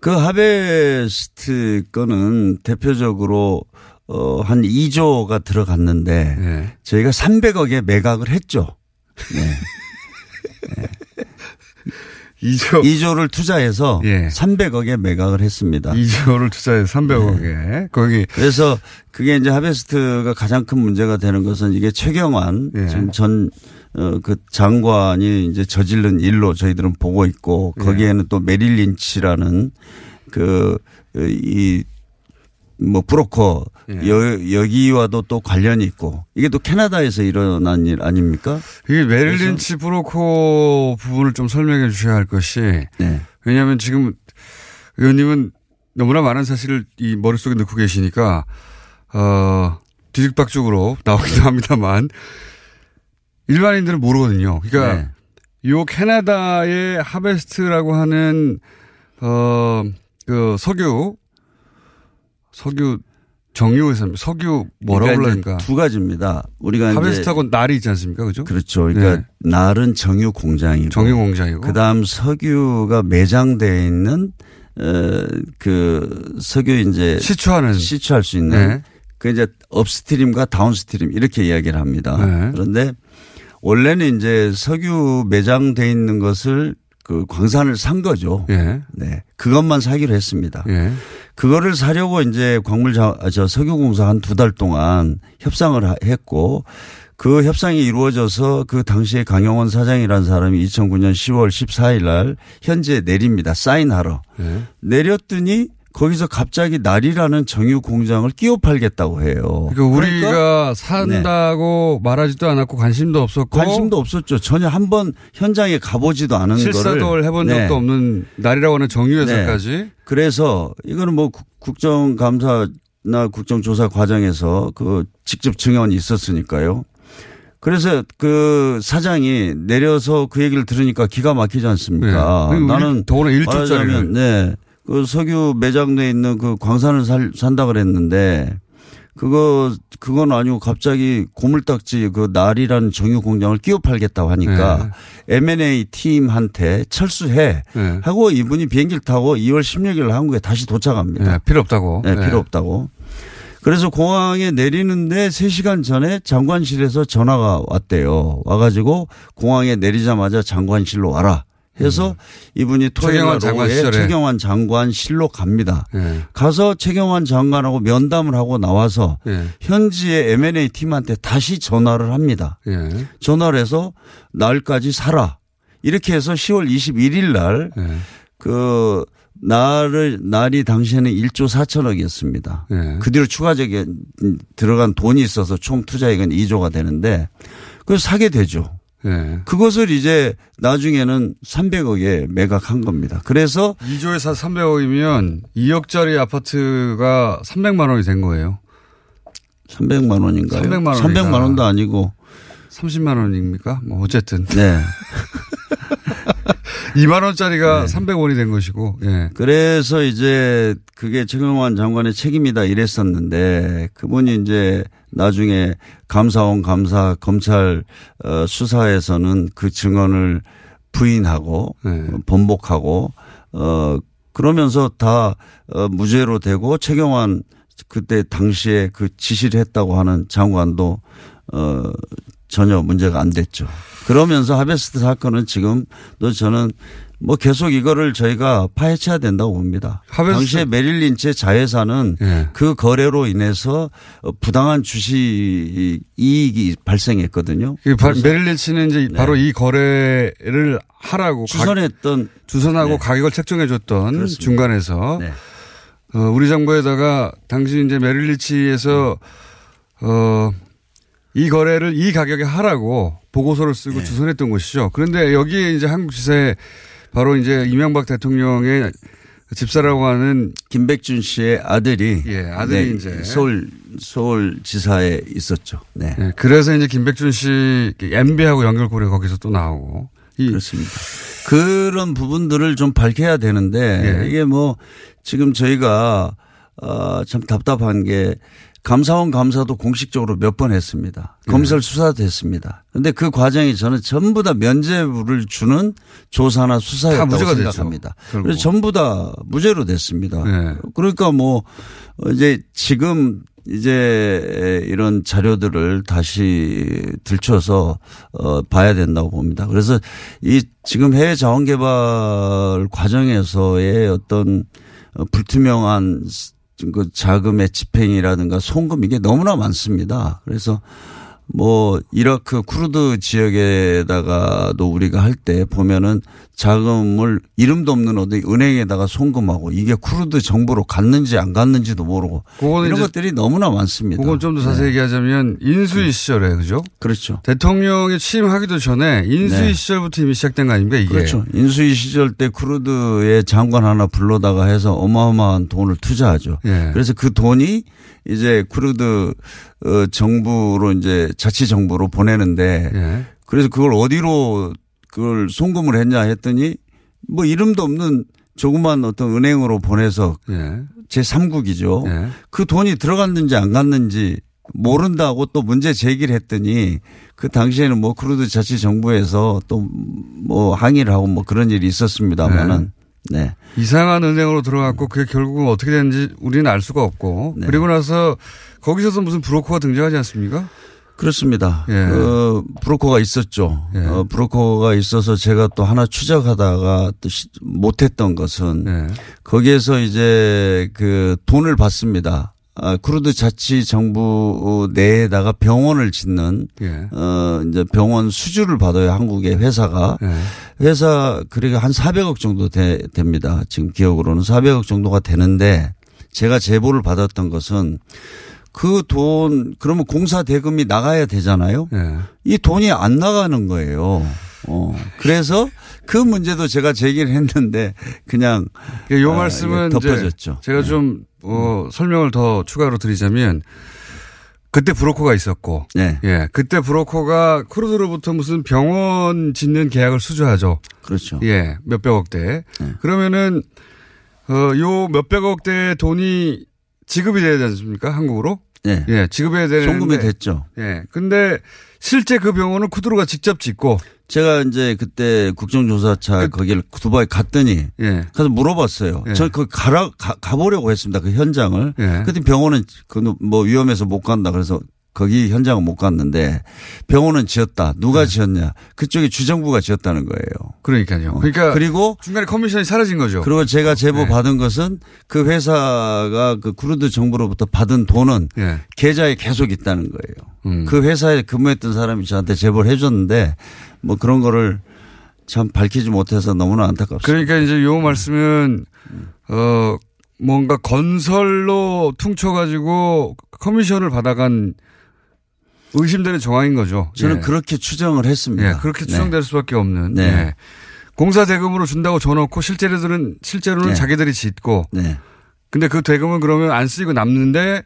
그 하베스트 거는 대표적으로 어, 한 2조가 들어갔는데 네. 저희가 300억에 매각을 했죠. 네. 2조. 2조를 투자해서 예. 300억에 매각을 했습니다. 2조를 투자해 300억에 거기 그래서 그게 이제 하베스트가 가장 큰 문제가 되는 것은 이게 최경환 예. 지금 전 어, 그 장관이 이제 저지른 일로 저희들은 보고 있고 예. 거기에는 또 메릴 린치라는 그 이 뭐 브로커 예. 여, 여기와도 또 관련이 있고 이게 또 캐나다에서 일어난 일 아닙니까? 이게 메릴린치 브로커 부분을 좀 설명해 주셔야 할 것이 네. 왜냐하면 지금 의원님은 너무나 많은 사실을 이 머릿속에 넣고 계시니까 어 뒤죽박죽으로 나오기도 합니다만 일반인들은 모르거든요. 그러니까 네. 요 캐나다의 하베스트라고 하는 어그 석유 석유 정유 회사입니다. 석유 뭐라고 그러니까 이제 두 가지입니다. 우리가 하베스트하고 날이 있지 않습니까? 그죠? 그렇죠. 그러니까 네. 날은 정유 공장이고 정유 공장이고 그다음 석유가 매장되어 있는 어그 석유 이제 시추하는 시추할 수 있는 네. 그 이제 upstream과 downstream 이렇게 이야기를 합니다. 네. 그런데 원래는 이제 석유 매장돼 있는 것을 그 광산을 산 거죠. 예. 네. 그것만 사기로 했습니다. 예. 그거를 사려고 이제 광물 자, 아, 저 석유공사 한 두 달 동안 협상을 하- 했고 그 협상이 이루어져서 그 당시에 강영원 사장이라는 사람이 2009년 10월 14일 날 현재 내립니다. 사인하러. 예. 내렸더니 거기서 갑자기 날이라는 정유 공장을 끼워 팔겠다고 해요. 그러니까 우리가 산다고 네. 말하지도 않았고 관심도 없었고 관심도 없었죠. 전혀 한 번 현장에 가보지도 않은 실사도 거를 해본 네. 적도 없는 날이라고 하는 정유회사까지 네. 그래서 이거는 뭐 국- 국정감사나 국정조사 과정에서 그 직접 증언이 있었으니까요. 그래서 그 사장이 내려서 그 얘기를 들으니까 기가 막히지 않습니까? 네. 나는 더구나 일조 말하자면, 짜리를. 네. 그 석유 매장내에 있는 그 광산을 살, 산다 그랬는데 그거 그건 아니고 갑자기 고물딱지 그 날이라는 정유 공장을 끼워 팔겠다고 하니까 M&A 팀한테 철수해 네. 하고 이분이 비행기를 타고 2월 16일 한국에 다시 도착합니다. 네, 필요 없다고. 네, 네. 필요 없다고. 그래서 공항에 내리는데 3시간 전에 장관실에서 전화가 왔대요. 와가지고 공항에 내리자마자 장관실로 와라. 해서 이분이 토요일 날 음. 최경환 장관 오후에. 최경환 장관실로 갑니다. 네. 가서 최경환 장관하고 면담을 하고 나와서 네. 현지의 M&A 팀한테 다시 전화를 합니다. 예. 전화를 해서 날까지 살아. 이렇게 해서 10월 21일 날 네. 그 날을 날이 당시에는 1조 4천억이었습니다. 네. 그 뒤로 추가적인 들어간 돈이 있어서 총 투자액은 2조가 되는데 그래서 사게 되죠. 네. 그것을 이제 나중에는 300억에 매각한 겁니다. 그래서 2조에서 300억이면 2억짜리 아파트가 300만 원이 된 거예요. 300만 원인가요? 300만 원이다. 300만 원도 아니고 30만 원입니까? 뭐 어쨌든. 네. 2만 원짜리가 300원이 된 것이고. 예. 그래서 이제 그게 최경환 장관의 책임이다 이랬었는데 그분이 이제 나중에 감사원 감사 검찰 어, 수사에서는 그 증언을 부인하고 네. 어, 번복하고 어 그러면서 다 어, 무죄로 되고 최경환 그때 당시에 그 지시를 했다고 하는 장관도 어 전혀 문제가 안 됐죠. 그러면서 하베스트 사건은 지금도 저는 뭐 계속 이거를 저희가 파헤쳐야 된다고 봅니다. 하베스트- 당시에 메릴 린치의 자회사는 예. 그 거래로 인해서 어, 부당한 주식 이익이 발생했거든요. 메릴 린치는 이제 바로 이 거래를 하라고 가- 주선했던 주선하고 네. 가격을 책정해 줬던. 중간에서 네. 어, 우리 정부에다가 당시 이제 메릴 린치에서 어, 이 거래를 이 가격에 하라고 보고서를 네. 쓰고 주선했던 것이죠. 그런데 여기에 이제 한국 지사에 바로 이제 이명박 대통령의 집사라고 하는 김백준 씨의 아들이 예, 아들이 네, 이제 서울 서울 지사에 있었죠. 네. 네, 그래서 이제 김백준 씨 MB하고 연결고리 거기서 또 나오고 이 그렇습니다. 그런 부분들을 좀 밝혀야 되는데 예. 이게 뭐 지금 저희가 어, 참 답답한 게 감사원 감사도 공식적으로 몇 번 했습니다. 예. 검찰 수사도 했습니다. 그런데 그 과정이 저는 전부 다 면죄부를 주는 조사나 다 수사였다고 무죄가 됐죠. 생각합니다. 결국. 그래서 전부 다 무죄로 됐습니다. 네. 그러니까 뭐 이제 지금 이제 이런 자료들을 다시 들춰서 어 봐야 된다고 봅니다. 그래서 이 지금 해외 자원 개발 과정에서의 어떤 어, 불투명한 그 자금의 집행이라든가 송금 이게 너무나 많습니다. 그래서 뭐 이라크 쿠르드 지역에다가도 우리가 할 때 보면은 자금을 이름도 없는 어디 은행에다가 송금하고 이게 쿠르드 정부로 갔는지 안 갔는지도 모르고 이런 것들이 너무나 많습니다. 그건 좀 더 자세히 네. 얘기하자면 인수위 시절에 그죠? 그렇죠. 대통령이 취임하기도 전에 인수위 네. 시절부터 이미 시작된 거 아닙니까 이게? 그렇죠. 인수위 시절 때 쿠르드의 장관 하나 불러다가 해서 어마어마한 돈을 투자하죠. 예. 그래서 그 돈이 이제 쿠르드 어, 정부로 이제 자치 정부로 보내는데 예. 그래서 그걸 어디로 그걸 송금을 했냐 했더니 뭐 이름도 없는 조그만 어떤 은행으로 보내서 예. 제 3국이죠. 예. 그 돈이 들어갔는지 안 갔는지 모른다고 또 문제 제기를 했더니 그 당시에는 뭐 쿠르드 자치 정부에서 또 뭐 항의를 하고 뭐 그런 일이 있었습니다만은 네. 이상한 은행으로 들어갔고 그게 결국은 어떻게 됐는지 우리는 알 수가 없고 네. 그리고 나서 거기서도 무슨 브로커가 등장하지 않습니까? 그렇습니다. 예. 그 브로커가 있었죠. 예. 어, 브로커가 있어서 제가 또 하나 추적하다가 또 시- 못했던 것은 예. 거기에서 이제 그 돈을 받습니다. 아, 쿠르드 자치 정부 내에다가 병원을 짓는 예. 어 이제 병원 수주를 받아요 한국의 회사가 예. 회사 그러니까 한 400억 정도 돼- 됩니다. 지금 기억으로는 400억 정도가 되는데 제가 제보를 받았던 것은 그 돈 그러면 공사 대금이 나가야 되잖아요. 예. 이 돈이 안 나가는 거예요. 어 그래서 그 문제도 제가 제기를 했는데 그냥 예, 요 아, 말씀은 이게 이제 덮어졌죠. 제가 좀 어, 설명을 더 추가로 드리자면 그때 브로커가 있었고. 네. 예. 그때 브로커가 크루드로부터 무슨 병원 짓는 계약을 수주하죠. 그렇죠. 예. 몇백억 대. 그러면은, 어, 요 몇백억 대 돈이 지급이 되지 않습니까? 한국으로? 네. 예. 지급해야 되는데. 송금이 됐죠. 예. 근데 실제 그 병원은 쿠드로가 직접 짓고. 제가 이제 그때 국정조사차 거기를 두바이 갔더니 예. 가서 물어봤어요. 예. 저는 그 가라 가, 가보려고 했습니다. 그 현장을. 예. 그때 병원은 그뭐 위험해서 못 간다 그래서 거기 현장은 못 갔는데 병원은 지었다. 누가 지었냐? 그쪽에 주정부가 지었다는 거예요. 그러니까요. 어. 그러니까 그리고 중간에 커미션이 사라진 거죠. 그리고 제가 제보 네. 받은 것은 그 회사가 그 쿠르드 정부로부터 받은 돈은 예. 계좌에 계속 있다는 거예요. 음. 그 회사에 근무했던 사람이 저한테 제보를 해줬는데 뭐 그런 거를 참 밝히지 못해서 너무나 안타깝습니다. 그러니까 이제 요 말씀은 어 뭔가 건설로 퉁쳐가지고 커미션을 받아간 의심되는 정황인 거죠. 저는 예. 그렇게 추정을 했습니다. 예, 그렇게 네. 추정될 수밖에 없는. 네. 예. 공사 대금으로 준다고 줘놓고 실제로는 실제로는 네. 자기들이 짓고. 네. 근데 그 대금은 그러면 안 쓰이고 남는데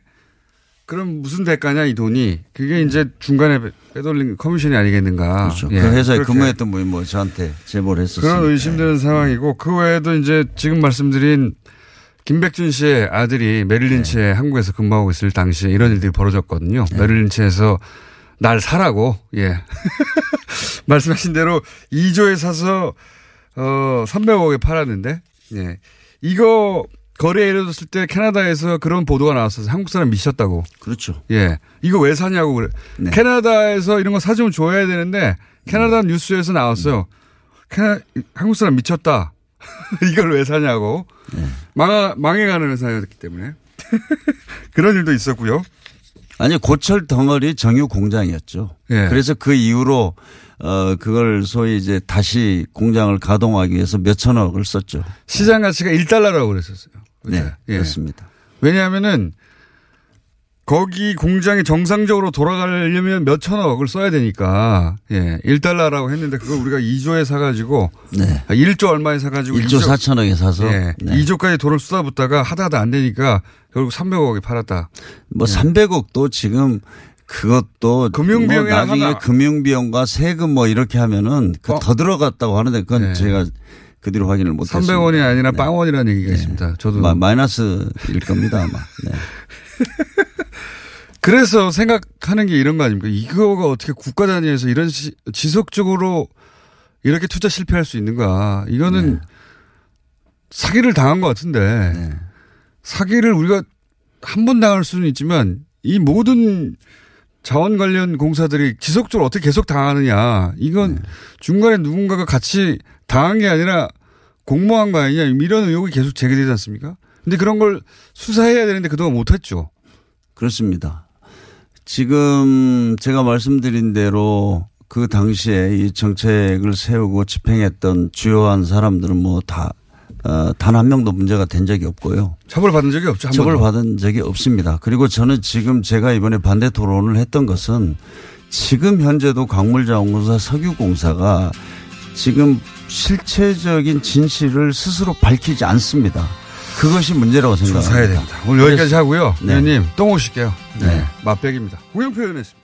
그럼 무슨 대가냐 이 돈이 그게 이제 중간에 빼돌린 커미션이 아니겠는가. 그렇죠. 예, 그 회사에. 근무했던 분이 뭐 저한테 제보를 했었어요. 그런 의심되는 상황이고 그 외에도 이제 지금 말씀드린 김백준 씨의 아들이 메릴린치에 네. 한국에서 근무하고 있을 당시에 이런 일들이 벌어졌거든요. 메릴린치에서 날 사라고 예 말씀하신 대로 2조에 사서 어 300억에 팔았는데 예 이거 거래에 이르렀을 때 캐나다에서 그런 보도가 나왔어서 한국 사람 미쳤다고. 그렇죠. 예. 이거 왜 사냐고 그래. 네. 캐나다에서 이런 거 사주면 줘야 되는데 캐나다 뉴스에서 나왔어요. 캐나 한국 사람 미쳤다. 이걸 왜 사냐고. 네. 망하, 망해가는 회사였기 때문에. 그런 일도 있었고요. 아니 고철 덩어리 정유 공장이었죠. 예. 그래서 그 이후로 어 그걸 소위 이제 다시 공장을 가동하기 위해서 몇 천억을 썼죠. 시장 가치가 1달러라고 그랬었어요. 네, 예. 그렇습니다. 왜냐하면은 거기 공장이 정상적으로 돌아가려면 몇 천억을 써야 되니까 예 1달러라고 했는데 그걸 우리가 2조에 사가지고 네. 1조 얼마에 사가지고 1조 4천억에 사서 예, 네. 2조까지 돈을 쏟아붓다가 하다 하다 안 되니까 결국 300억에 팔았다. 뭐 300억도 지금 그것도 금융비용이나 뭐 나중에 하나- 금융비용과 세금 뭐 이렇게 하면은 그더 들어갔다고 하는데 그건 네. 제가 그 뒤로 확인을 못했습니다. 300원이 아니라 빵원이라는 얘기가 있습니다. 저도 마, 마이너스일 겁니다 아마. 네. 그래서 생각하는 게 이런 거 아닙니까? 이거가 어떻게 국가 단위에서 이런 시- 지속적으로 이렇게 투자 실패할 수 있는가? 이거는 사기를 당한 것 같은데 사기를 우리가 한 번 당할 수는 있지만 이 모든 자원 관련 공사들이 지속적으로 어떻게 계속 당하느냐? 이건 중간에 누군가가 같이 당한 게 아니라 공모한 거 아니냐? 이런 의혹이 계속 제기되지 않습니까? 근데 그런 걸 수사해야 되는데 그동안 못했죠. 그렇습니다. 지금 제가 말씀드린 대로 그 당시에 이 정책을 세우고 집행했던 주요한 사람들은 뭐 다, 어, 단 한 명도 문제가 된 적이 없고요. 처벌받은 적이 없죠. 한 처벌 번도. 받은 적이 없습니다. 그리고 저는 지금 제가 이번에 반대 토론을 했던 것은 지금 현재도 광물자원공사 석유공사가 지금 실체적인 진실을 스스로 밝히지 않습니다. 그것이 문제라고 생각합니다. 조사해야 됩니다. 오늘 여기까지 하고요. 네. 의원님 또 모실게요. 네. 네. 맛백입니다. 홍영표 의원이었습니다.